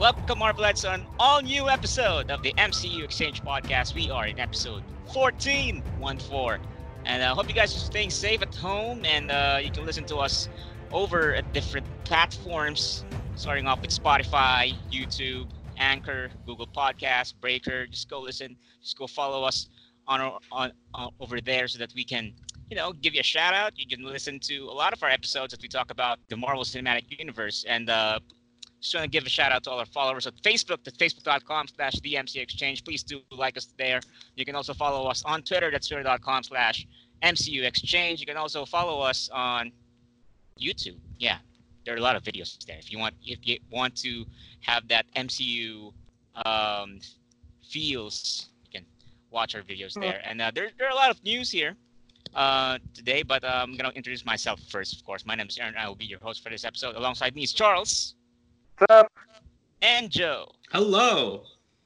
Welcome, Marvelettes, on all new episode of the MCU Exchange Podcast. We are in episode 14, 1-4. And I uh, hope you guys are staying safe at home and uh, you can listen to us over at different platforms, starting off with Spotify, YouTube, Anchor, Google Podcasts, Breaker. Just go listen. Just go follow us on, on, on uh, over there so that we can you know, give you a shout out. You can listen to a lot of our episodes as we talk about the Marvel Cinematic Universe. And uh, just want to give a shout out to all our followers at Facebook, at facebook.com slash DMC Exchange. Please do like us there. You can also follow us on Twitter, that's twitter.com slash MCU Exchange. You can also follow us on YouTube. Yeah, there are a lot of videos there. If you want, if you want to have that MCU um, feels, you can watch our videos there. And uh, there, there are a lot of news here uh, today, but uh, I'm going to introduce myself first, of course. My name is Aaron. I will be your host for this episode. Alongside me is Charles. What's up? And Joe. Hello.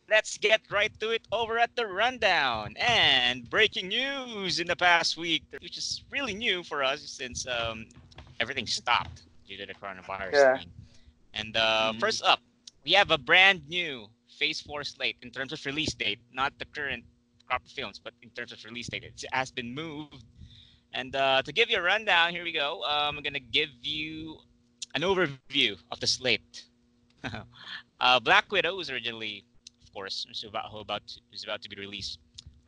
Let's get right to it over at the rundown. And breaking news in the past week, which is really new for us since um, everything stopped due to the coronavirus Yeah. thing. And uh, Mhm. first up, we have a brand new Phase 4 slate in terms of release date, not the current crop of films, but in terms of release date. It has been moved. And uh, to give you a rundown, here we go. Um, I'm going to give you an overview of the slate. uh, Black Widow was originally, of course, was about, about about to be released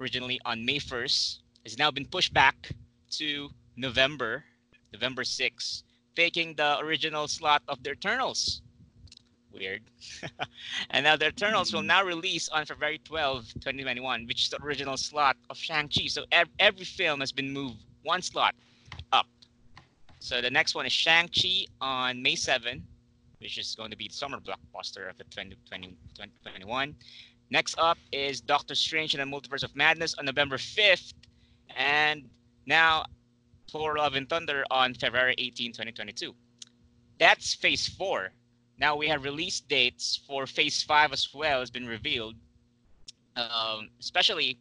originally on May 1st. Has now been pushed back to November, November 6th, taking the original slot of the Eternals. Weird. and now the Eternals will now release on February 12, 2021, which is the original slot of Shang-Chi. So ev- every film has been moved one slot up. So the next one is Shang-Chi on May 7, which is going to be the summer blockbuster of the 2020, 2021. Next up is Doctor Strange and the Multiverse of Madness on November 5th. And now Thor Love and Thunder on February 18, 2022. That's phase four. Now we have release dates for phase five as well has been revealed. Um, especially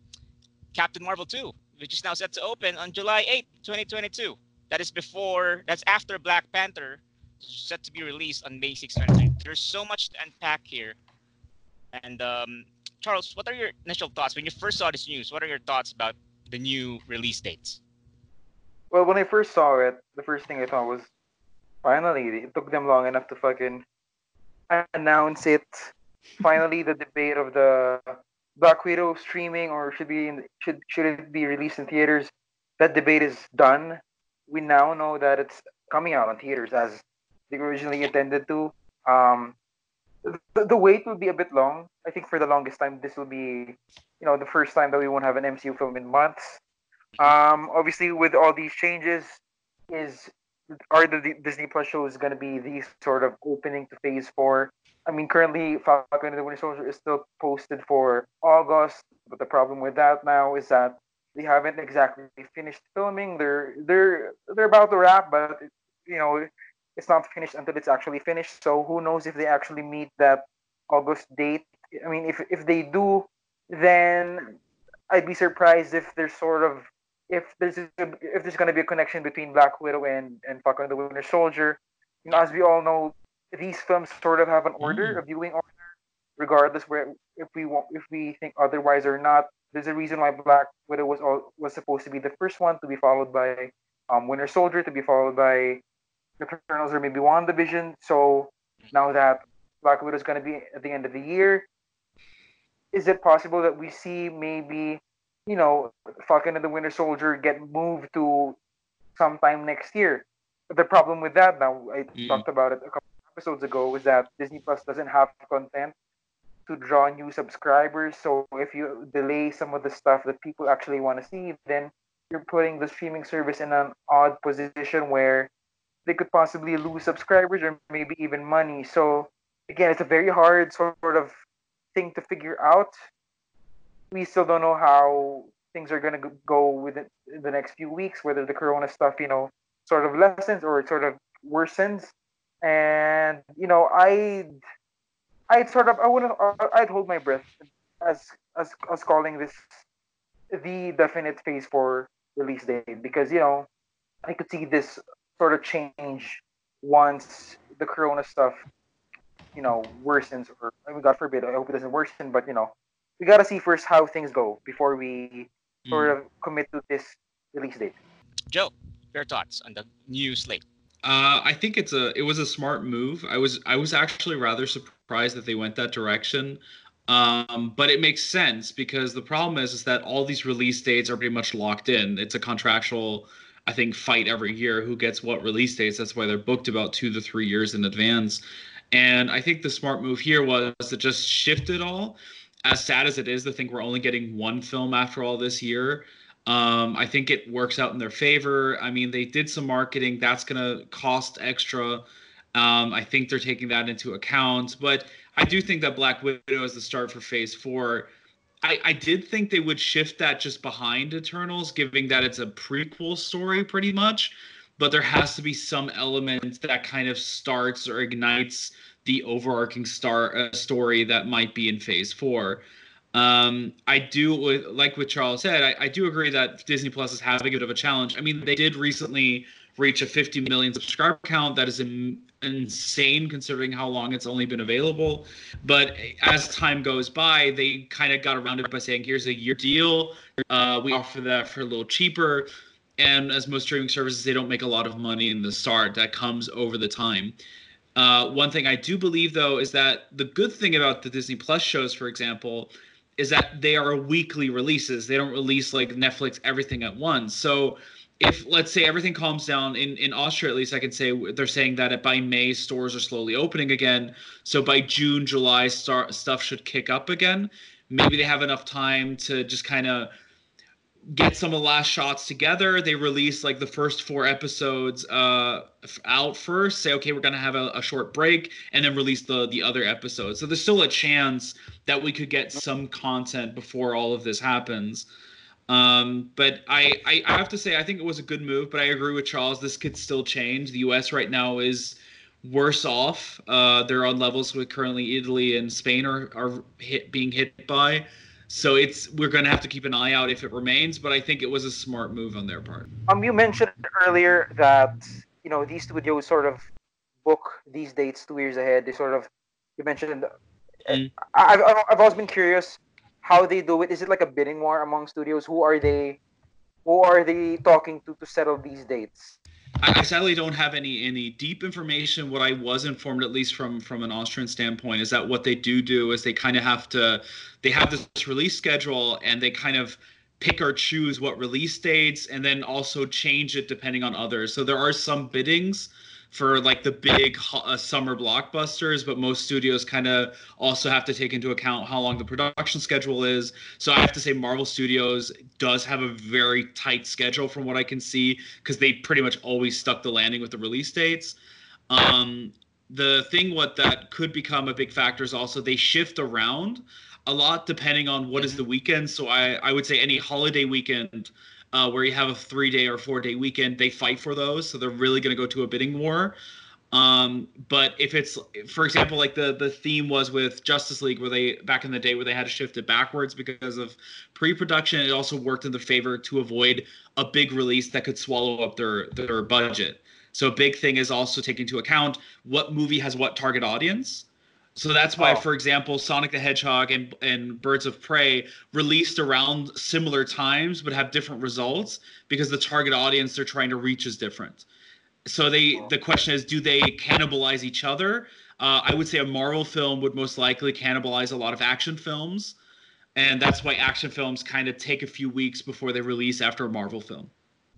Captain Marvel 2, which is now set to open on July 8, 2022. That is before, that's after Black Panther, set to be released on May 6, 2022. There's so much to unpack here. And um, Charles, what are your initial thoughts when you first saw this news? What are your thoughts about the new release dates? Well, when I first saw it, the first thing I thought was, finally, it took them long enough to fucking announce it. Finally, the debate of the Black Widow streaming or should be in, should should it be released in theaters? That debate is done. We now know that it's coming out on theaters as they originally intended to. Um, the, the wait will be a bit long. I think for the longest time, this will be, you know, the first time that we won't have an MCU film in months. Um, obviously, with all these changes, is are the Disney Plus shows going to be the sort of opening to Phase Four? I mean, currently Falcon and the Winter Soldier is still posted for August, but the problem with that now is that they haven't exactly finished filming. They're they're they're about to wrap, but you know, it's not finished until it's actually finished. So who knows if they actually meet that August date? I mean, if if they do, then I'd be surprised if there's sort of if there's a, if there's going to be a connection between Black Widow and and Falcon the Winter Soldier. You know, as we all know, these films sort of have an order, Mm. a viewing order, regardless where if we want if we think otherwise or not. There's a reason why Black Widow was all, was supposed to be the first one to be followed by um, Winter Soldier to be followed by Eternals or maybe WandaVision. So now that Black Widow is going to be at the end of the year, is it possible that we see maybe, you know, Falcon and the Winter Soldier get moved to sometime next year? But the problem with that now, I Mm. talked about it a couple episodes ago, is that Disney Plus doesn't have content to draw new subscribers. So if you delay some of the stuff that people actually want to see, then you're putting the streaming service in an odd position where they could possibly lose subscribers or maybe even money. So again, it's a very hard sort of thing to figure out. We still don't know how things are going to go within the next few weeks, whether the corona stuff, you know, sort of lessens or it sort of worsens. And, you know, I I'd sort of I wouldn't I'd hold my breath as as as calling this the definite phase four release date because you know I could see this sort of change once the corona stuff you know worsens or I mean, God forbid, I hope it doesn't worsen, but you know, we gotta see first how things go before we sort Mm. of commit to this release date. Joe, your thoughts on the new slate? Uh, I think it's a it was a smart move. I was I was actually rather surprised that they went that direction. Um, but it makes sense because the problem is is that all these release dates are pretty much locked in. It's a contractual, I think, fight every year who gets what release dates. That's why they're booked about two to three years in advance. And I think the smart move here was to just shift it all. As sad as it is to think we're only getting one film after all this year, um, I think it works out in their favor. I mean, they did some marketing that's going to cost extra. Um, I think they're taking that into account. But I do think that Black Widow is the start for Phase Four. I, I did think they would shift that just behind Eternals, given that it's a prequel story pretty much. But there has to be some element that kind of starts or ignites the overarching star uh, story that might be in Phase Four. Um, I do like what Charles said. I, I do agree that Disney Plus is having a bit of a challenge. I mean, they did recently reach a 50 million subscriber count. That is in, insane considering how long it's only been available. But as time goes by, they kind of got around it by saying, "Here's a year deal. Uh, we offer that for a little cheaper." And as most streaming services, they don't make a lot of money in the start. That comes over the time. Uh, one thing I do believe, though, is that the good thing about the Disney Plus shows, for example, is that they are weekly releases. They don't release like Netflix everything at once. So if let's say everything calms down in in Austria, at least I can say they're saying that by May stores are slowly opening again. So by June, July, start stuff should kick up again. Maybe they have enough time to just kind of get some of the last shots together. They release like the first four episodes uh, out first. Say, okay, we're gonna have a, a short break, and then release the the other episodes. So there's still a chance that we could get some content before all of this happens. Um, but I, I I have to say I think it was a good move. But I agree with Charles. This could still change. The U.S. right now is worse off. Uh, they're on levels with currently Italy and Spain are are hit being hit by. So it's we're going to have to keep an eye out if it remains, but I think it was a smart move on their part. Um, you mentioned earlier that you know these studios sort of book these dates two years ahead. They sort of you mentioned. Mm. I've I've always been curious how they do it. Is it like a bidding war among studios? Who are they? Who are they talking to to settle these dates? I sadly don't have any any deep information. What I was informed, at least from from an Austrian standpoint, is that what they do do is they kind of have to they have this release schedule and they kind of pick or choose what release dates and then also change it depending on others. So there are some biddings for like the big uh, summer blockbusters, but most studios kind of also have to take into account how long the production schedule is. So I have to say Marvel Studios does have a very tight schedule from what I can see because they pretty much always stuck the landing with the release dates. Um, the thing what that could become a big factor is also they shift around a lot depending on what is the weekend. So I, I would say any holiday weekend uh, where you have a three day or four day weekend, they fight for those. So they're really going to go to a bidding war. Um, but if it's, for example, like the the theme was with Justice League, where they back in the day where they had to shift it backwards because of pre-production, it also worked in their favor to avoid a big release that could swallow up their their budget. So a big thing is also taking into account what movie has what target audience. So that's why, Oh. for example, Sonic the Hedgehog and, and Birds of Prey released around similar times but have different results because the target audience they're trying to reach is different. So they the question is, do they cannibalize each other? Uh, I would say a Marvel film would most likely cannibalize a lot of action films, and that's why action films kind of take a few weeks before they release after a Marvel film.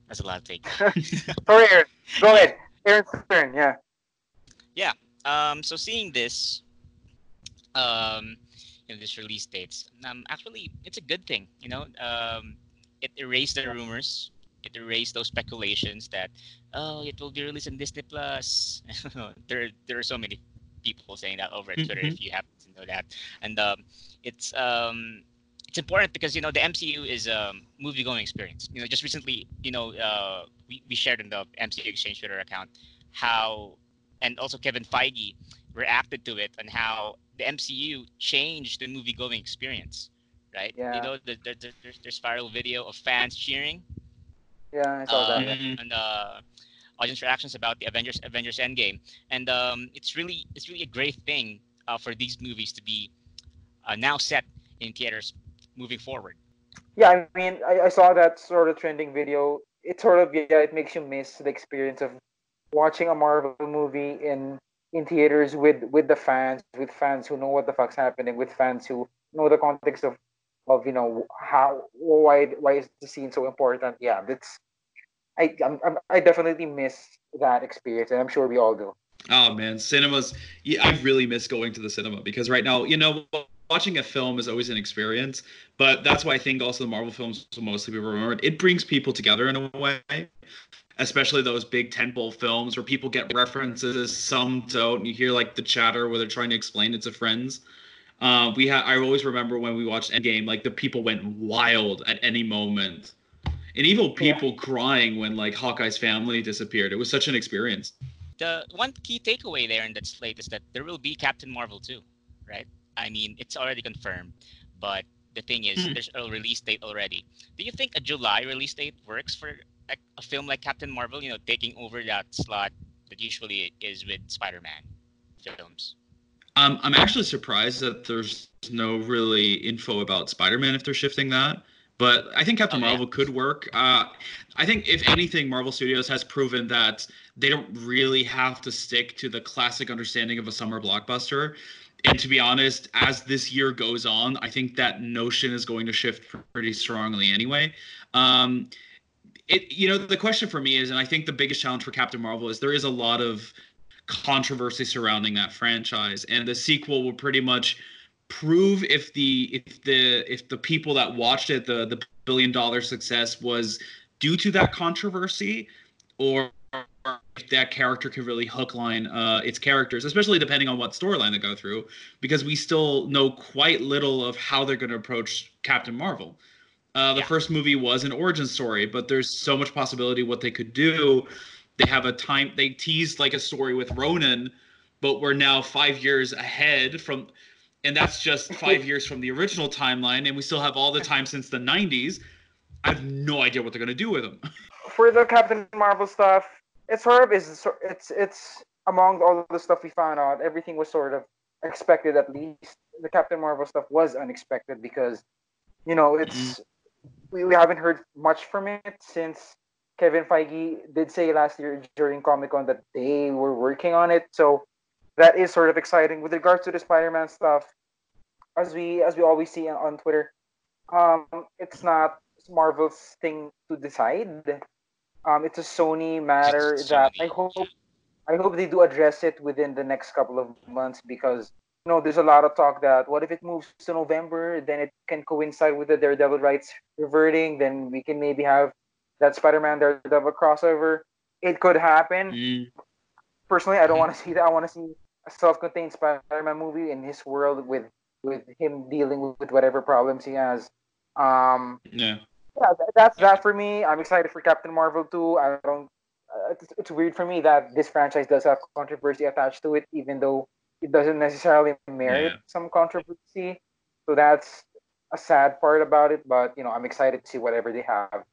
That's a lot of take. Sorry, Aaron. Go ahead. Aaron's turn. Yeah. Um, so seeing this, um, you know, this release dates, um, actually, it's a good thing. You know, um, it erased the rumors. It erased those speculations that, oh, it will be released on Disney Plus. there, there are so many people saying that over at Twitter. Mhm. If you happen to know that, and um, it's um, it's important because you know the MCU is a movie going experience. You know, just recently, you know, uh, we, we shared in the MCU Exchange Twitter account how, and also Kevin Feige reacted to it and how the MCU changed the movie going experience. Right? Yeah. You know, the, the, the, there's, there's viral video of fans cheering Yeah, I saw uh, that. Mhm. and uh, audience reactions about the Avengers Avengers Endgame, and um, it's really it's really a great thing uh, for these movies to be uh, now set in theaters moving forward. Yeah, I mean, I, I saw that sort of trending video. It sort of yeah, it makes you miss the experience of watching a Marvel movie in in theaters with with the fans, with fans who know what the fuck's happening, with fans who know the context of of you know how why why is the scene so important. Yeah, that's I I'm, I definitely miss that experience, and I'm sure we all do. Oh man, cinemas. Yeah, I really miss going to the cinema because right now, you know, watching a film is always an experience. But that's why I think also the Marvel films will mostly be remembered. It brings people together in a way, especially those big tentpole films where people get references, some don't. And you hear like the chatter where they're trying to explain it to friends. Uh, we had. I always remember when we watched Endgame, like the people went wild at any moment, and even people yeah. crying when like Hawkeye's family disappeared. It was such an experience the one key takeaway there in that slate is that there will be Captain Marvel too, right? I mean, it's already confirmed, but the thing is, mm-hmm. there's a release date already. Do you think a July release date works for a film like Captain Marvel? You know, taking over that slot that usually is with Spider-Man films. Um, I'm actually surprised that there's no really info about Spider-Man if they're shifting that. But I think Captain oh, Marvel could work. Uh, I think if anything, Marvel Studios has proven that they don't really have to stick to the classic understanding of a summer blockbuster. And to be honest, as this year goes on, I think that notion is going to shift pretty strongly anyway. Um, it, you know, the question for me is, and I think the biggest challenge for Captain Marvel is there is a lot of controversy surrounding that franchise, and the sequel will pretty much prove if the if the if the people that watched it the the billion dollar success was due to that controversy or if that character can really hook line uh, its characters, especially depending on what storyline they go through, because we still know quite little of how they're going to approach Captain Marvel. Uh, the yeah. first movie was an origin story, but there's so much possibility what they could do. They have a time they teased like a story with Ronan, but we're now five years ahead from and that's just five years from the original timeline, and we still have all the time since the '90s. I have no idea what they're gonna do with them. For the Captain Marvel stuff, it's sort of is it's it's among all the stuff we found out, everything was sort of expected. At least the Captain Marvel stuff was unexpected because, you know, it's mm-hmm. We, we haven't heard much from it since Kevin Feige did say last year during Comic Con that they were working on it. So that is sort of exciting. With regards to the Spider-Man stuff, as we as we always see on Twitter, um, it's not Marvel's thing to decide. Um, it's a Sony matter that I hope I hope they do address it within the next couple of months because know there's a lot of talk that what if it moves to November, then it can coincide with the Daredevil rights reverting, then we can maybe have that Spider-Man Daredevil crossover. It could happen. Mm. Personally, I don't mm-hmm. want to see that. I want to see a self-contained Spider-Man movie in his world with with him dealing with whatever problems he has. Um, yeah. Yeah, that's that for me. I'm excited for Captain Marvel too. I don't. Uh, it's, it's weird for me that this franchise does have controversy attached to it, even though it doesn't necessarily merit yeah. some controversy. So that's a sad part about it. But you know, I'm excited to see whatever they have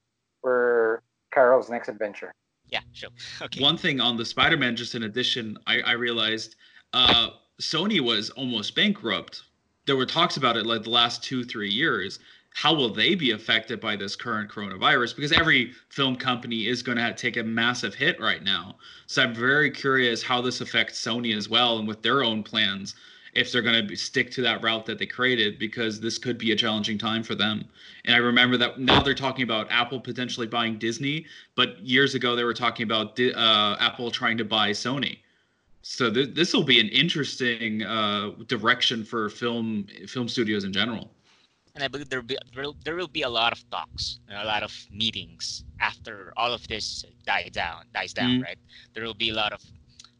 for Carol's next adventure. Yeah, sure. Okay. One thing on the Spider-Man, just in addition, I, I realized uh, Sony was almost bankrupt. There were talks about it like the last two, three years. How will they be affected by this current coronavirus? Because every film company is going to take a massive hit right now. So I'm very curious how this affects Sony as well and with their own plans if they're going to stick to that route that they created because this could be a challenging time for them. And I remember that now they're talking about Apple potentially buying Disney, but years ago they were talking about uh, Apple trying to buy Sony. So th- this will be an interesting uh, direction for film film studios in general. And I believe there will be there will, there will be a lot of talks and a lot of meetings after all of this dies down dies down, mm-hmm. right? There will be a lot of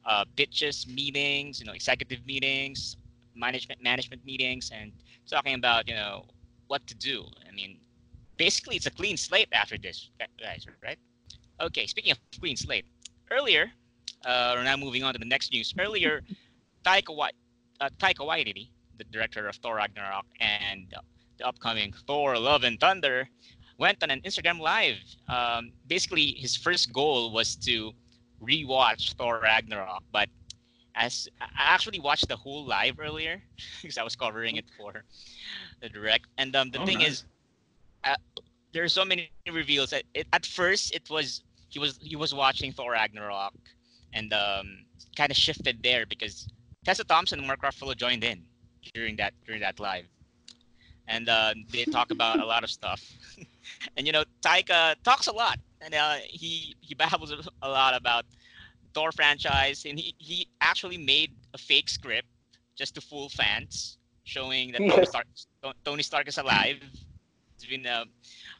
uh, pitches, meetings, you know, executive meetings, management management meetings, and talking about you know what to do. I mean, basically, it's a clean slate after this, guys, right? Okay, speaking of clean slate, earlier uh, we're now moving on to the next news. Earlier, Taika, Wa- uh, Taika Waititi, the director of Thor Ragnarok and the upcoming Thor Love and Thunder, went on an Instagram live. Um, basically, his first goal was to rewatch Thor Ragnarok, but as I actually watched the whole live earlier because I was covering it for the direct. And um, the Oh, thing nice. is, uh, there are so many reveals. At, it, at first, it was he was he was watching Thor Ragnarok, and um, kind of shifted there because Tessa Thompson and Mark Ruffalo joined in during that during that live, and uh, they talk about a lot of stuff. and you know, Taika talks a lot, and uh, he he babbles a lot about Thor franchise, and he, he actually made a fake script just to fool fans, showing that Tony Stark Tony Stark is alive. It's been uh,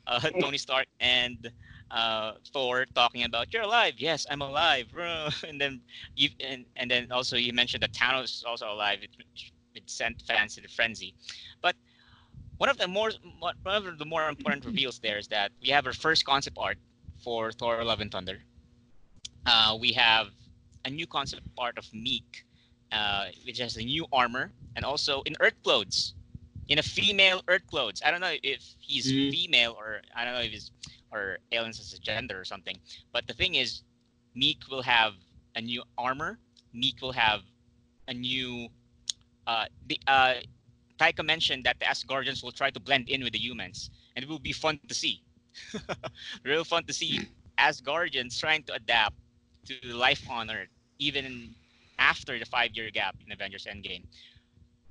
uh, Tony Stark and uh, Thor talking about you're alive. Yes, I'm alive. And then you and, and then also you mentioned that Thanos is also alive. It, it sent fans to the frenzy. But one of the more one of the more important reveals there is that we have our first concept art for Thor: Love and Thunder. Uh, we have a new concept art of Miek, uh, which has a new armor and also in Earth clothes, in a female Earth clothes. I don't know if he's Mhm. female or I don't know if he's or aliens as a gender or something. But the thing is, Miek will have a new armor. Miek will have a new. Uh, the uh, Taika mentioned that the Asgardians will try to blend in with the humans, and it will be fun to see. Real fun to see Asgardians trying to adapt to life on Earth, even after the five-year gap in Avengers Endgame.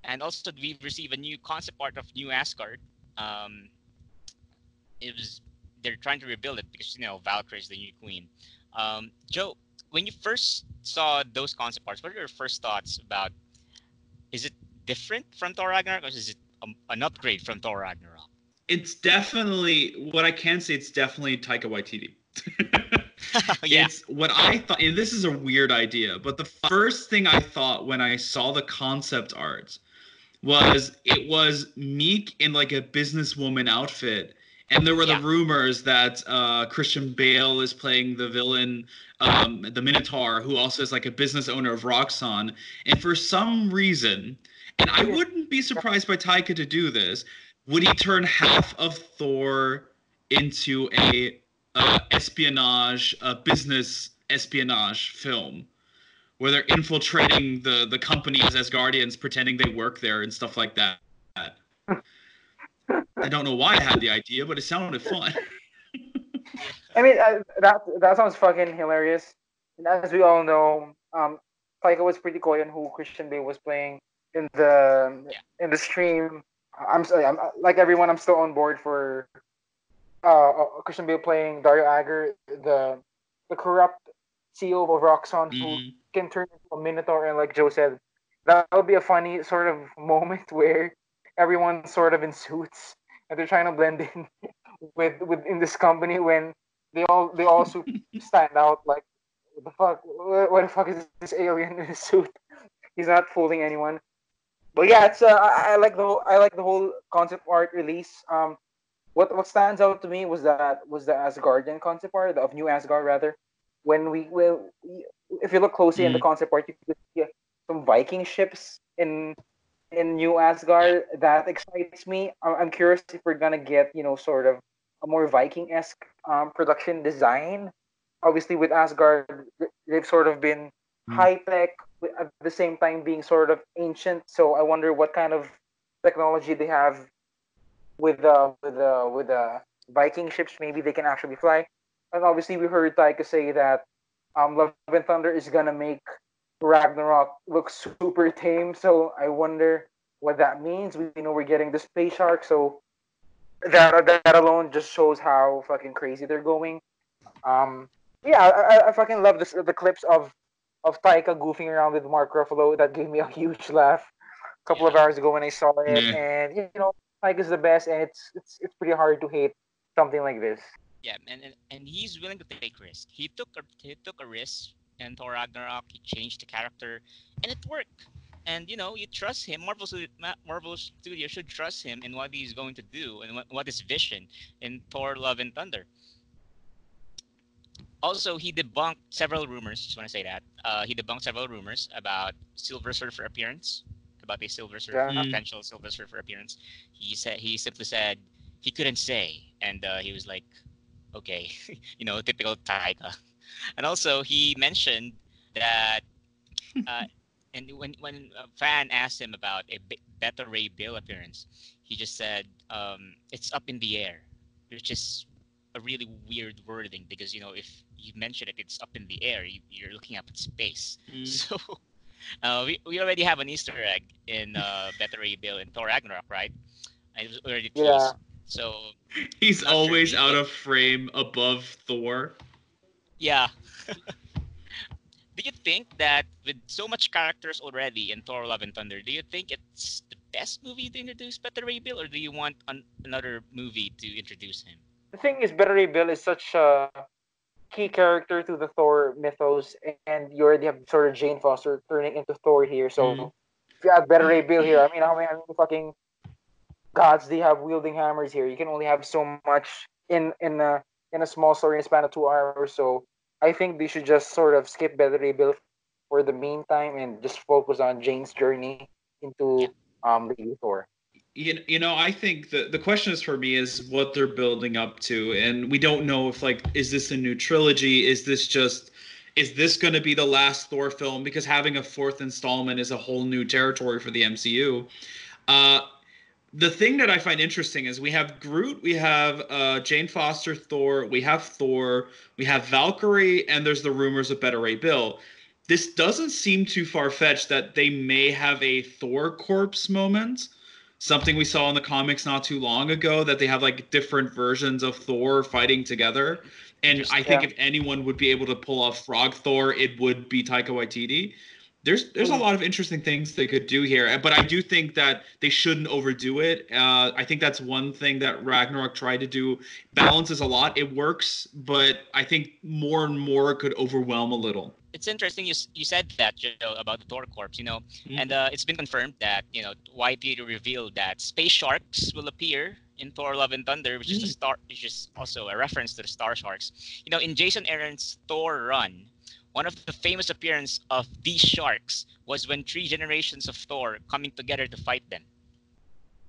And also, we've received a new concept art of New Asgard. Um, it was they're trying to rebuild it because you know Valkyrie is the new queen. Um, Joe, when you first saw those concept arts, what are your first thoughts about? Is it different from Thor Ragnarok, or is it um, an upgrade from Thor Ragnarok? It's definitely what I can say. It's definitely Taika Waititi. yeah, It's what I thought. And this is a weird idea, but the first thing I thought when I saw the concept art was it was Miek in like a businesswoman outfit. And there were Yeah. the rumors that uh, Christian Bale is playing the villain, um, the Minotaur, who also is like a business owner of Roxxon. And for some reason, and I wouldn't be surprised by Taika to do this, would he turn half of Thor into a uh, espionage, uh, business espionage film, where they're infiltrating the the companies Asgardians, pretending they work there and stuff like that. I don't know why I had the idea, but it sounded fun. I mean, uh, that that sounds fucking hilarious. And as we all know, um, Taika was pretty coy on who Christian Bale was playing in the in the stream. I'm, sorry, I'm like everyone. I'm still on board for uh, uh, Christian Bale playing Dario Agger, the the corrupt CEO of Roxxon, who Mhm. can turn into a Minotaur, and like Joe said, that would be a funny sort of moment where everyone's sort of in suits and they're trying to blend in with within this company when they all they all stand out like what the fuck what the fuck is this alien in a suit he's not fooling anyone but yeah it's uh, I, I like the whole I like the whole concept art release um what what stands out to me was that was the Asgardian concept art of New Asgard rather when we will if you look closely in the concept art you could see some Viking ships in in New Asgard that excites me. I'm, I'm curious if we're gonna get you know sort of a more Viking esque um, production design. Obviously, with Asgard, they've sort of been Mm. high tech at the same time being sort of ancient. So I wonder what kind of technology they have with the with the with the Viking ships. Maybe they can actually fly. And obviously, we heard Taika say that um, Love and Thunder is gonna make Ragnarok look super tame, so I wonder what that means. We know we're getting the space shark, so that that alone just shows how fucking crazy they're going. Um, yeah, I, I, I fucking love this, the clips of of Taika goofing around with Mark Ruffalo. That gave me a huge laugh a couple of hours ago when I saw it, Yeah. and you know, Taika's the best, and it's it's it's pretty hard to hate something like this. Yeah, and, and and he's willing to take risk. He took a he took a risk in Thor Ragnarok. He changed the character, and it worked. And you know, you trust him. Marvel Marvel Studio should trust him in what he's going to do and what, what his vision in Thor: Love and Thunder. Also, he debunked several rumors. Just want to say that uh, he debunked several rumors about Silver Surfer appearance, about the Silver Surfer Yeah. Mm. potential Silver Surfer appearance. He said he simply said he couldn't say, and uh, he was like, okay, you know, typical Taika. And also, he mentioned that uh, and when when a fan asked him about a Beta Ray Bill appearance, he just said um, it's up in the air, which is a really weird wording because you know if you mentioned it, it's up in the air. You, are looking up at space. Mm. So uh, we, we already have an Easter egg in uh, Beta Bill in Thor Ragnarok, right? It was already teased. Yeah. So he's always sure out of frame above Thor. Yeah. do you think that with so much characters already in Thor: Love and Thunder, do you think it's the best movie to introduce Beta Ray Bill, or do you want an- another movie to introduce him? The thing is, Beta Ray Bill is such a key character to the Thor mythos, and you already have sort of Jane Foster turning into Thor here. So mm. if you have Beta Ray Bill here, I mean, how many, how many fucking gods do you have wielding hammers here? You can only have so much in in a in a small story in a span of two hours. So I think they should just sort of skip Beta Ray Bill for the meantime and just focus on Jane's journey into um the Thor. You, you know i think the, the question is for me is what they're building up to and we don't know if like is this a new trilogy is this just is this going to be the last thor film because having a fourth installment is a whole new territory for the mcu uh, the thing that I find interesting is we have Groot, we have uh, Jane Foster Thor, we have Thor, we have Valkyrie, and there's the rumors of Beta Ray Bill. This doesn't seem too far fetched that they may have a Thor corpse moment. Something we saw in the comics not too long ago that they have like different versions of Thor fighting together. And I think yeah. if anyone would be able to pull off Frog Thor, it would be Taika Waititi there's there's a lot of interesting things they could do here, but I do think that they shouldn't overdo it. Uh, I think that's one thing that Ragnarok tried to do. Balances a lot. It works, but I think more and more could overwhelm a little. It's interesting you you said that Joe about the Thor corpse, you know, mm-hmm. and uh, it's been confirmed that you know Waititi revealed that space sharks will appear in Thor: Love and Thunder, which mm-hmm. is a star, which is also a reference to the Star Sharks. You know, in Jason Aaron's Thor run, one of the famous appearance of these sharks was when three generations of Thor coming together to fight them.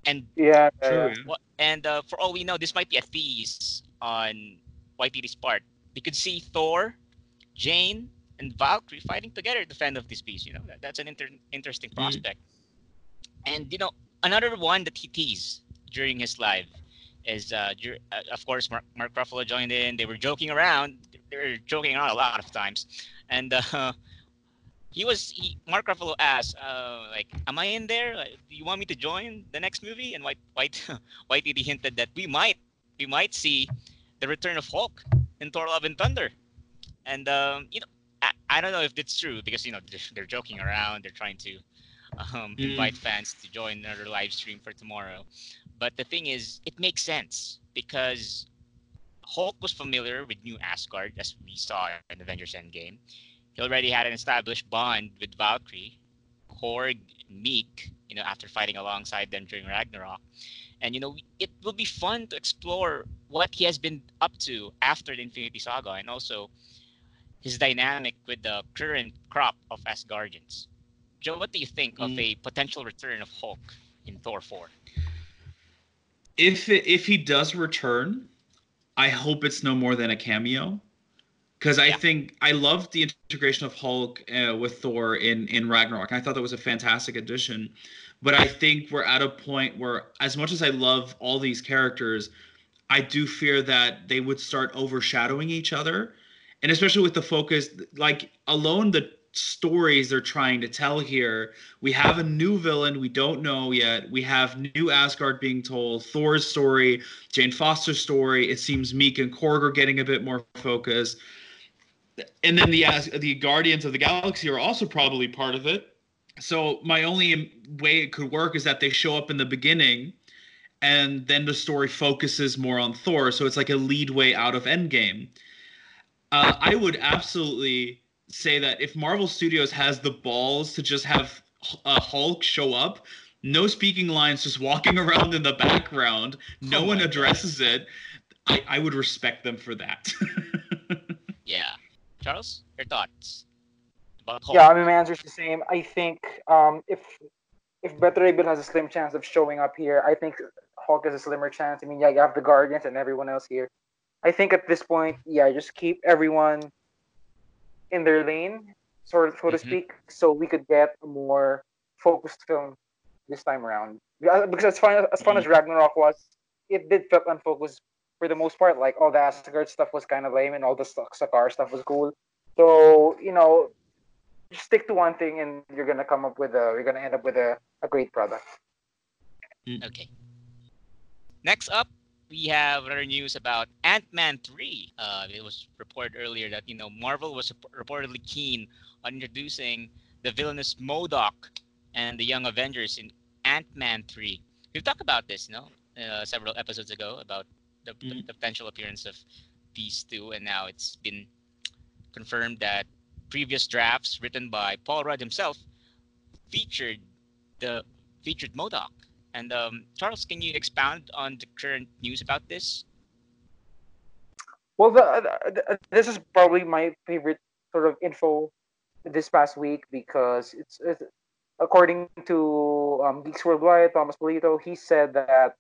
And yeah, yeah. and uh, for all we know, this might be a tease on Waititi's part. We could see Thor, Jane, and Valkyrie fighting together to defend of this beast. You know, that, that's an inter- interesting mm-hmm. prospect. Mm-hmm. And you know, another one that he teased during his live is, uh, uh, of course, Mark, Mark Ruffalo joined in. They were joking around. They were joking around a lot of times and uh, he was he, Mark Ruffalo asked, uh, like, "Am I in there? Like, do you want me to join the next movie?" And White White White he hinted that we might we might see the return of Hulk in Thor: Love and Thunder, and um, you know. I, don't know if it's true because you know they're, they're joking around. They're trying to um, mm. invite fans to join another live stream for tomorrow. But the thing is, it makes sense because Hulk was familiar with New Asgard, as we saw in Avengers Endgame. He already had an established bond with Valkyrie, Korg, Miek, you know, after fighting alongside them during Ragnarok. And, you know, it will be fun to explore what he has been up to after the Infinity Saga and also his dynamic with the current crop of Asgardians. Joe, what do you think mm. of a potential return of Hulk in Thor 4? If, if he does return, I hope it's no more than a cameo because I yeah. think I love the integration of Hulk uh, with Thor in in Ragnarok. I thought that was a fantastic addition, but I think we're at a point where, as much as I love all these characters, I do fear that they would start overshadowing each other, and especially with the focus, like alone the stories they're trying to tell here. We have a new villain we don't know yet. We have new Asgard being told, Thor's story, Jane Foster's story. It seems Miek and Korg are getting a bit more focus. And then the the Guardians of the Galaxy are also probably part of it. So my only way it could work is that they show up in the beginning and then the story focuses more on Thor. So it's like a lead way out of Endgame. Uh, I would absolutely say that if Marvel Studios has the balls to just have a Hulk show up, no speaking lines, just walking around in the background, no oh one addresses God. it, I, I would respect them for that. yeah. Charles, your thoughts? Yeah, I mean, my answer is the same. I think um, if if Beta Ray Bill has a slim chance of showing up here, I think Hulk has a slimmer chance. I mean, yeah, you have the Guardians and everyone else here. I think at this point, yeah, just keep everyone in their lane sort of so to Mhm. speak, so we could get a more focused film this time around. Yeah, Because as fun as fun as Ragnarok was, it did feel unfocused for the most part. Like all the Asgard stuff was kind of lame, and all the Sak- Sakaar stuff was cool. So you know, just stick to one thing, and you're gonna come up with a. You're gonna end up with a, a great product. Okay. Next up, we have other news about Ant-Man 3. Uh, it was reported earlier that you know Marvel was reportedly keen on introducing the villainous MODOK and the Young Avengers in Ant-Man 3. We've talked about this, you know, uh, several episodes ago about the, Mhm. the potential appearance of these two, and now it's been confirmed that previous drafts written by Paul Rudd himself featured the featured MODOK. And um, Charles, can you expound on the current news about this? Well, the, the, this is probably my favorite sort of info this past week because it's, it's according to um, Geeks Worldwide, Thomas Polito, he said that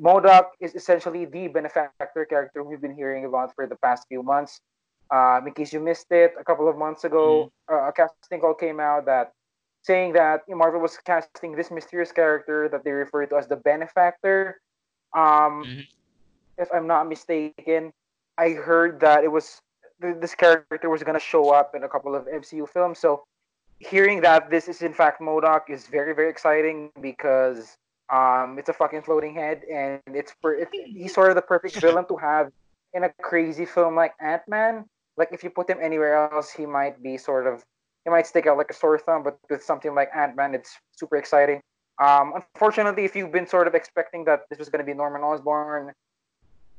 MODOK is essentially the benefactor character we've been hearing about for the past few months. Um, in case you missed it, a couple of months ago, uh, a casting call came out that saying that Marvel was casting this mysterious character that they refer to as the benefactor. Um, Mhm. If I'm not mistaken, I heard that it was th- this character was gonna show up in a couple of MCU films. So hearing that this is in fact MODOK is very very exciting because um it's a fucking floating head and it's it, he's sort of the perfect villain to have in a crazy film like Ant Man. Like if you put him anywhere else, he might be sort of he might stick out like a sore thumb. But with something like Ant Man, it's super exciting. Um, unfortunately, if you've been sort of expecting that this was going to be Norman Osborn,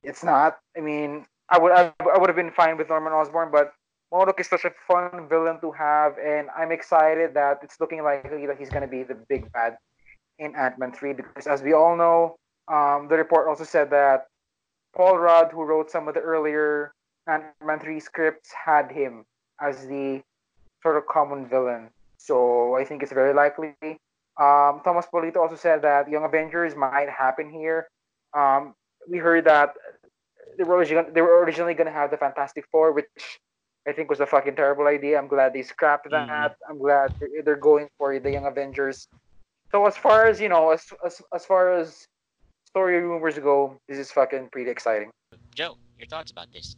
it's not. I mean, I would I, I would have been fine with Norman Osborn, but MODOK is such a fun villain to have, and I'm excited that it's looking likely that he's going to be the big bad in Ant Man 3 because, as we all know, um, the report also said that Paul Rudd, who wrote some of the earlier Ant Man 3 scripts, had him as the sort of common villain. So I think it's very likely. Um, Thomas Polito also said that Young Avengers might happen here. Um, we heard that they were originally, they were originally going to have the Fantastic Four, which I think was a fucking terrible idea. I'm glad they scrapped that. Mhm. I'm glad they're, they're going for the Young Avengers. So as far as you know, as as, as far as story rumors go, this is fucking pretty exciting. Joe, your thoughts about this?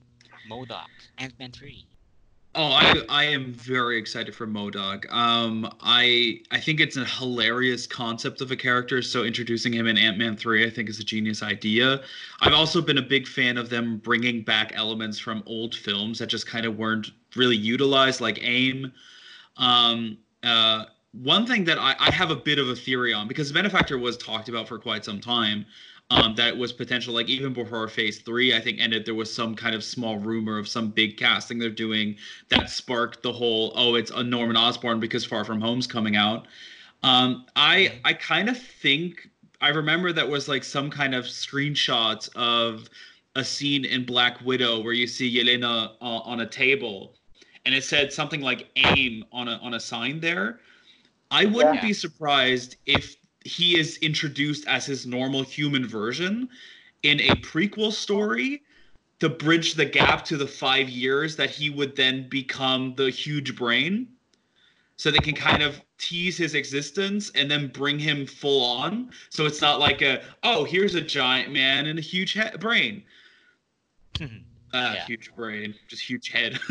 MODOK, Ant-Man 3. Oh, I I am very excited for MODOK. Um, I I think it's a hilarious concept of a character. So introducing him in Ant Man three, I think, is a genius idea. I've also been a big fan of them bringing back elements from old films that just kind of weren't really utilized, like AIM. Um, uh, one thing that I, I have a bit of a theory on because Benefactor was talked about for quite some time. Um, that was potential, like even before Phase Three, I think ended. There was some kind of small rumor of some big casting they're doing that sparked the whole oh it's a Norman Osborn because Far From Home's coming out. Um, I I kind of think I remember that was like some kind of screenshots of a scene in Black Widow where you see Yelena on, on a table, and it said something like "aim" on a on a sign there. I wouldn't Yeah. be surprised if he is introduced as his normal human version in a prequel story to bridge the gap to the five years that he would then become the huge brain so they can kind of tease his existence and then bring him full on. So it's not like a oh here's a giant man and a huge he- brain. Uh, Yeah. huge brain just huge head.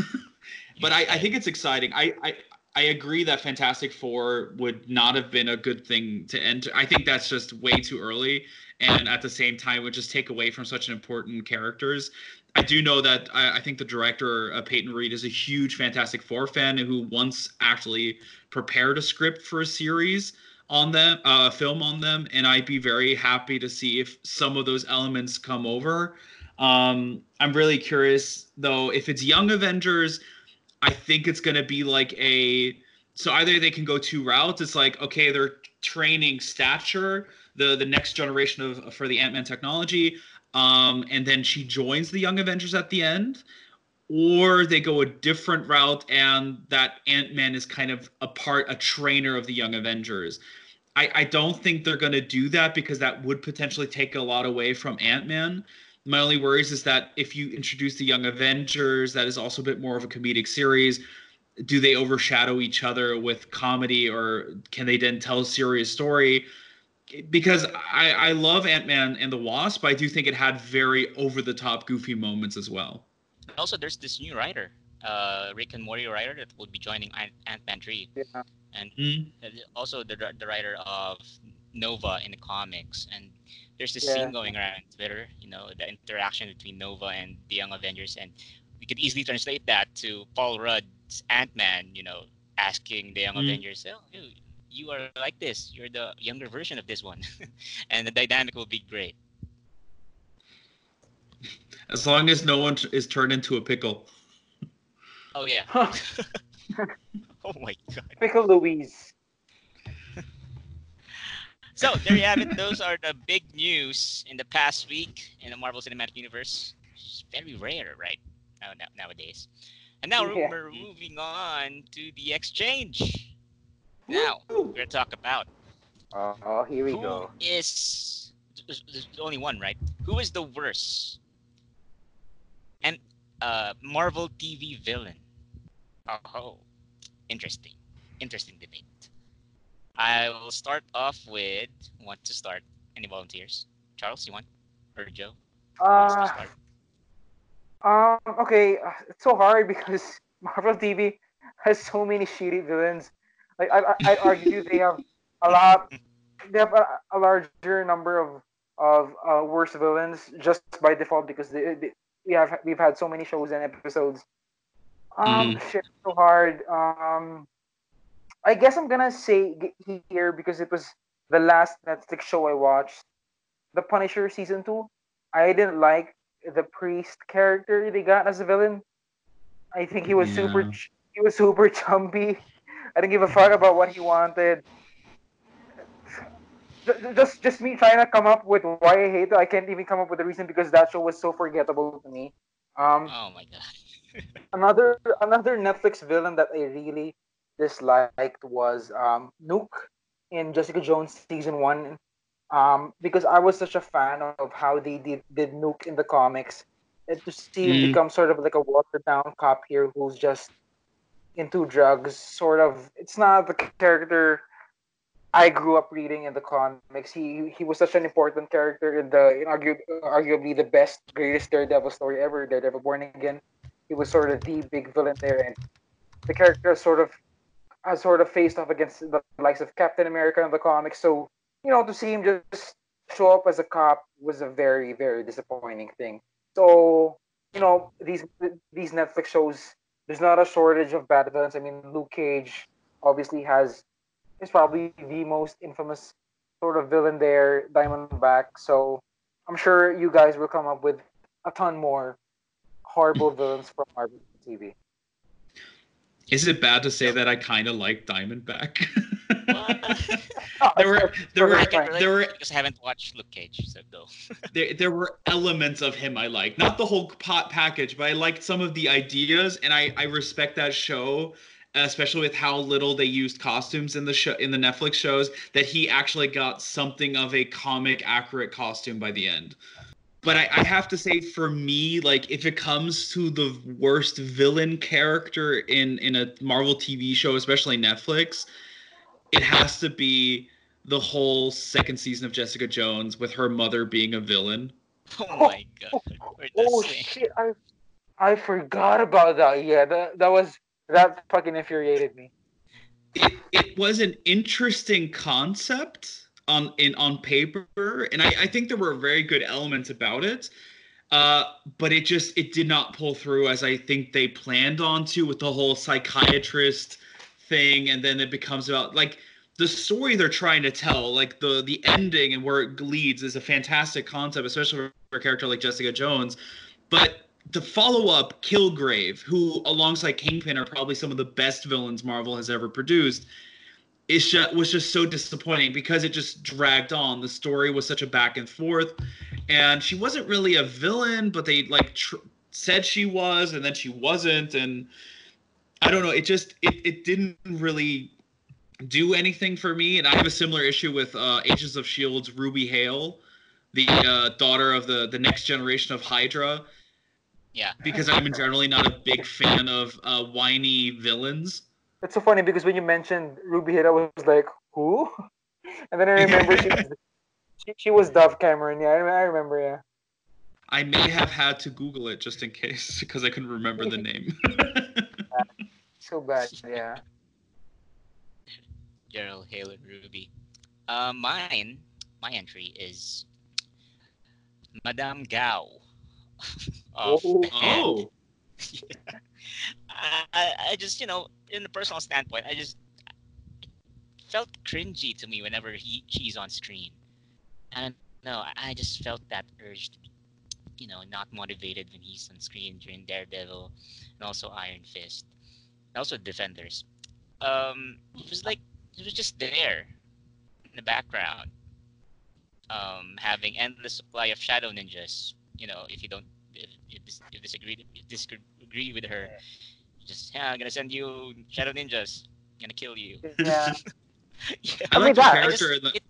But I, I think it's exciting. I, I I agree that Fantastic Four would not have been a good thing to enter. I think that's just way too early, and at the same time would just take away from such an important characters. I do know that I, I think the director uh, Peyton Reed is a huge Fantastic Four fan who once actually prepared a script for a series on them, uh, a film on them, and I'd be very happy to see if some of those elements come over. Um, I'm really curious though if it's Young Avengers. I think it's going to be like a so either they can go two routes. It's like okay, they're training stature, the the next generation of for the Ant Man technology, um, and then she joins the Young Avengers at the end, or they go a different route and that Ant Man is kind of a part, a trainer of the Young Avengers. I, I don't think they're going to do that because that would potentially take a lot away from Ant Man. My only worries is that if you introduce the Young Avengers, that is also a bit more of a comedic series. do they overshadow each other with comedy or can they then tell a serious story? Because I, I love Ant Man and the Wasp, but I do think it had very over the top, goofy moments as well. Also, there's this new writer, uh, Rick and Morty writer that will be joining Ant Man 3. Yeah. And Mm. also the, the writer of Nova in the comics. And there's this Yeah. scene going around Twitter, you know, the interaction between Nova and the Young Avengers. And we could easily translate that to Paul Rudd's Ant Man, you know, asking the Young Mm. Avengers, oh, you, you are like this. You're the younger version of this one. and the dynamic will be great. As long as no one is turned into a pickle. Oh, yeah. Huh. oh, my God. Pickle Louise. So there you have it. Those are the big news in the past week in the Marvel Cinematic Universe. It's very rare, right? Now, now, nowadays. And now Yeah. we're moving on to the exchange. Now we're gonna talk about Oh, oh, here we who go. is there's, there's only one, right? Who is the worst and uh, Marvel TV villain? Oh, interesting, interesting debate. I will start off with want to start. Any volunteers? Charles, you want? Or Joe? Uh. Um. Okay. uh, It's so hard because Marvel TV has so many shitty villains. Like I, I I'd argue they have a lot. They have a, a larger number of of uh, worse villains just by default because they, they, we have we've had so many shows and episodes. Um. Shit. So hard. Um. I guess I'm gonna say here because it was the last Netflix show I watched, The Punisher season two. I didn't like the priest character they got as a villain. I think he was super Yeah. ch- he was super chumpy. I didn't give a fuck about what he wanted. Just just me trying to come up with why I hate it. I can't even come up with a reason because that show was so forgettable to me. Um, Oh my god. another another Netflix villain that I really disliked was um, Nuke in Jessica Jones season one, um, because I was such a fan of how they did, did Nuke in the comics, and to see him Mm. become sort of like a watered down cop here who's just into drugs. Sort of, it's not the character I grew up reading in the comics. He he was such an important character in the in argu- arguably the best, greatest Daredevil story ever, Daredevil Born Again. He was sort of the big villain there, and the character sort of has sort of faced off against the likes of Captain America in the comics. So you know, to see him just show up as a cop was a very very disappointing thing. So you know, these these Netflix shows, there's not a shortage of bad villains. I mean, Luke Cage obviously has is probably the most infamous sort of villain there, Diamondback. So I'm sure you guys will come up with a ton more horrible villains from Marvel TV. Is it bad to say that I kind of like Diamondback? There were there were I can relate there were because I haven't watched Luke Cage, so go. there, there were elements of him I like. Not the whole pot package, but I liked some of the ideas, and I I respect that show, especially with how little they used costumes in the show in the Netflix shows. That he actually got something of a comic accurate costume by the end. But I, I have to say, for me, like if it comes to the worst villain character in in a Marvel TV show, especially Netflix, it has to be the whole second season of Jessica Jones with her mother being a villain. Oh my god. We're Oh shit! I I forgot about that. Yeah, that that was that fucking infuriated me. It it was an interesting concept on in on paper, and I, I think there were very good elements about it. Uh, but it just it did not pull through as I think they planned on to with the whole psychiatrist thing, and then it becomes about like the story they're trying to tell, like the the ending and where it leads is a fantastic concept, especially for a character like Jessica Jones. But the follow up, Kilgrave, who alongside Kingpin are probably some of the best villains Marvel has ever produced, just, was just so disappointing because it just dragged on. The story was such a back and forth, and she wasn't really a villain, but they like tr- said she was, and then she wasn't, and I don't know. It just it it didn't really do anything for me, and I have a similar issue with uh, Agents of Shield's Ruby Hale, the uh, daughter of the the next generation of Hydra. Yeah. Because I'm generally not a big fan of uh, whiny villains. It's so funny because when you mentioned Ruby Hit, I was like, who? And then I remember she, was, she, she was Dove Cameron. Yeah, I, I remember. Yeah. I may have had to Google it just in case because I couldn't remember the name. So bad. Yeah. Gerald, Halo, and Ruby. Uh, mine, my entry is Madame Gao. Oh. oh, I, I, I just, you know, in a personal standpoint, I just felt cringy to me whenever he she's on screen. And no, I- just felt that urge to be, you know, not motivated when he's on screen during Daredevil and also Iron Fist. And also Defenders. Um, it was like it was just there in the background. Um, having endless supply of shadow ninjas. You know, if you don't, if you disagree, disagree with her, just yeah, I'm gonna send you shadow ninjas. gonna kill you. Yeah. yeah, I I like the that- I character just- in the. it,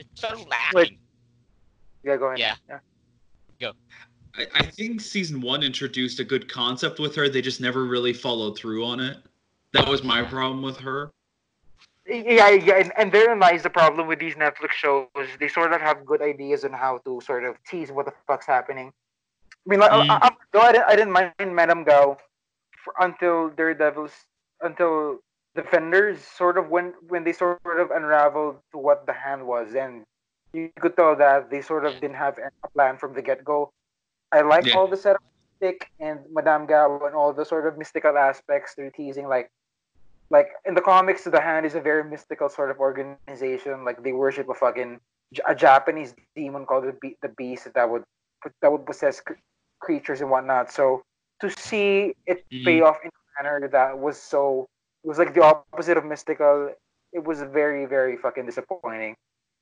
it felt lacking. Yeah. Go ahead. Yeah. yeah. I, I think season one introduced a good concept with her. They just never really followed through on it. That was my problem with her. Yeah, yeah, and, and therein lies the problem with these Netflix shows. They sort of have good ideas on how to sort of tease what the fuck's happening. I mean, like, Mm. I, I, though I didn't, I didn't mind Madame Gao for, until Daredevil's, until Defenders, sort of when when they sort of unraveled to what the hand was, and you could tell that they sort of didn't have a plan from the get go. I like Yeah. all the setup, Stick and Madame Gao, and all the sort of mystical aspects they're teasing, like like in the comics, the hand is a very mystical sort of organization. Like they worship a fucking a Japanese demon called the, Be- the Beast that would that would possess cr- creatures and whatnot. So to see it pay Mhm. off in a manner that was so it was like the opposite of mystical. It was very very fucking disappointing.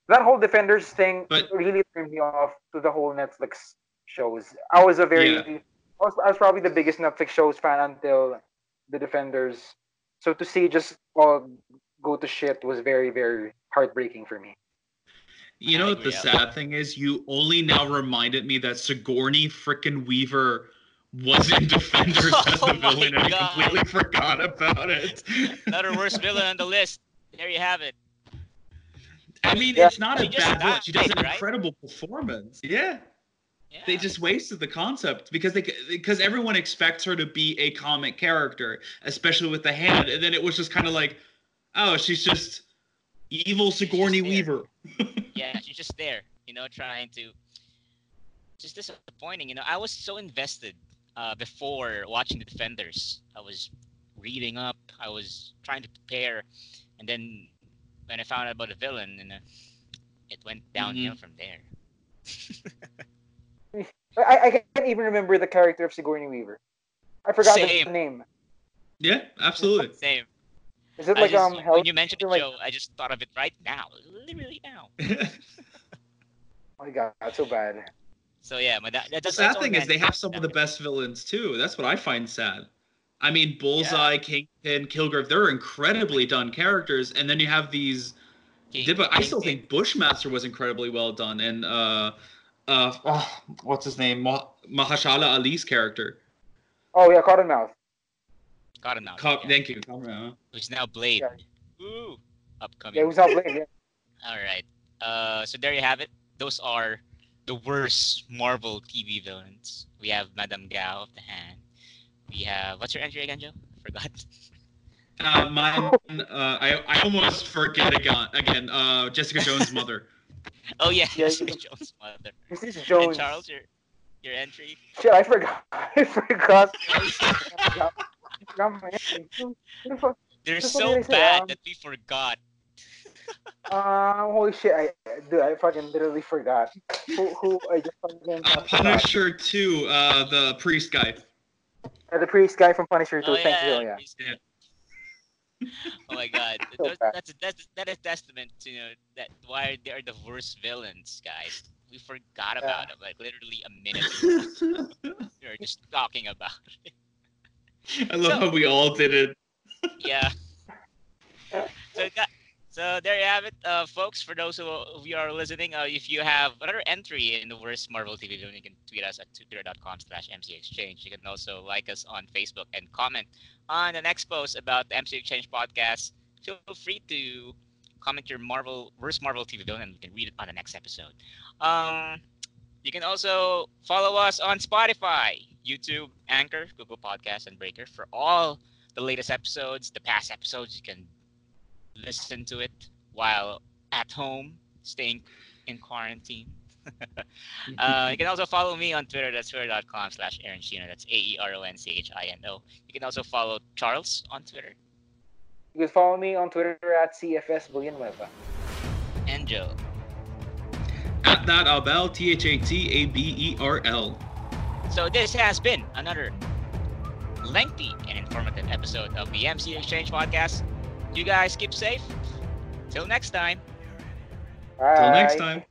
That whole Defenders thing But- really turned me off to the whole Netflix shows. I was a very Yeah. I, was, I was probably the biggest Netflix shows fan until the Defenders. So to see just all go to shit was very, very heartbreaking for me. You know what the yeah. sad thing is? You only now reminded me that Sigourney freaking Weaver was in Defenders oh as Oh the villain, and I completely forgot about it. Another worst villain on the list. There you have it. I mean, Yeah. it's not a She just bad villain. She does an right? incredible performance. Yeah. Yeah. They just wasted the concept because they because everyone expects her to be a comic character, especially with the hand, and then it was just kind of like, oh, she's just evil Sigourney there. Weaver. yeah, she's just there, you know, trying to. Just disappointing, you know. I was so invested uh, before watching the Defenders. I was reading up. I was trying to prepare, and then when I found out about the villain, and uh, it went downhill from there. I, I can't even remember the character of Sigourney Weaver. I forgot the name. Yeah, absolutely. Same. Is it like just- um when you mentioned it, like- Joe, I just thought of it right now, literally now. Oh my god, that's so bad. So yeah, but that, that, the sad that's thing is they have some of the best villains too. That's what I find sad. I mean, Bullseye, Kingpin, Kilgrave, they're incredibly done characters, and then you have these. King- But I still Kingpin. think Bushmaster was incredibly well done, and uh, uh, oh, what's his name? Mah- Mahershala Ali's character. Oh yeah, Cottonmouth. got him now. Co- yeah. Thank you. Kamra. Who's now Blade. Yeah. Ooh, upcoming. Yeah, who's not Blade? Yeah. All right. Uh, so there you have it. Those are the worst Marvel TV villains. We have Madame Gao of the Hand. We have what's your entry again, Joe? Forgot. Uh, mine, uh, I, I almost forget again. Again, uh, Jessica Jones' mother. Oh yeah, Yeah, Jessica Jones' mother. This is Jones. And Charles, your your entry. Shit, I forgot. I forgot. I forgot my name. Who the fuck? They're so bad that we forgot. Uh, holy shit! I dude, I fucking literally forgot. Who? Who? I just fucking Uh, forgot. Punisher 2, uh, the priest guy. Uh, the priest guy from Punisher too. Oh Thanks, yeah, Joe. Yeah. please. Oh my god, So Those- bad. that's that's that is testament to you know that why they are the worst villains, guys. We forgot about them like literally a minute. we were just talking about it. I love So- how we all did it. Yeah. So, gu- So there you have it, uh, folks. For those of you are listening, uh, if you have another entry in the worst Marvel TV villain, you can tweet us at twitter.com slash mcexchange. You can also like us on Facebook and comment on the next post about the MC Exchange podcast. Feel free to comment your Marvel worst Marvel TV villain, and we can read it on the next episode. Um, you can also follow us on Spotify, YouTube, Anchor, Google Podcasts, and Breaker for all the latest episodes, the past episodes. You can listen to it while at home, staying in quarantine. uh, you can also follow me on Twitter. That's twitter.com slash Aeron Chino. That's A E R O N C H I N O. You can also follow Charles on Twitter. You can follow me on Twitter at CFS Villanueva. And Joe. At that Abel, T H A T A B E R L. So this has been another lengthy and informative episode of the MC Exchange podcast. You guys keep safe. Till next time. Till next time.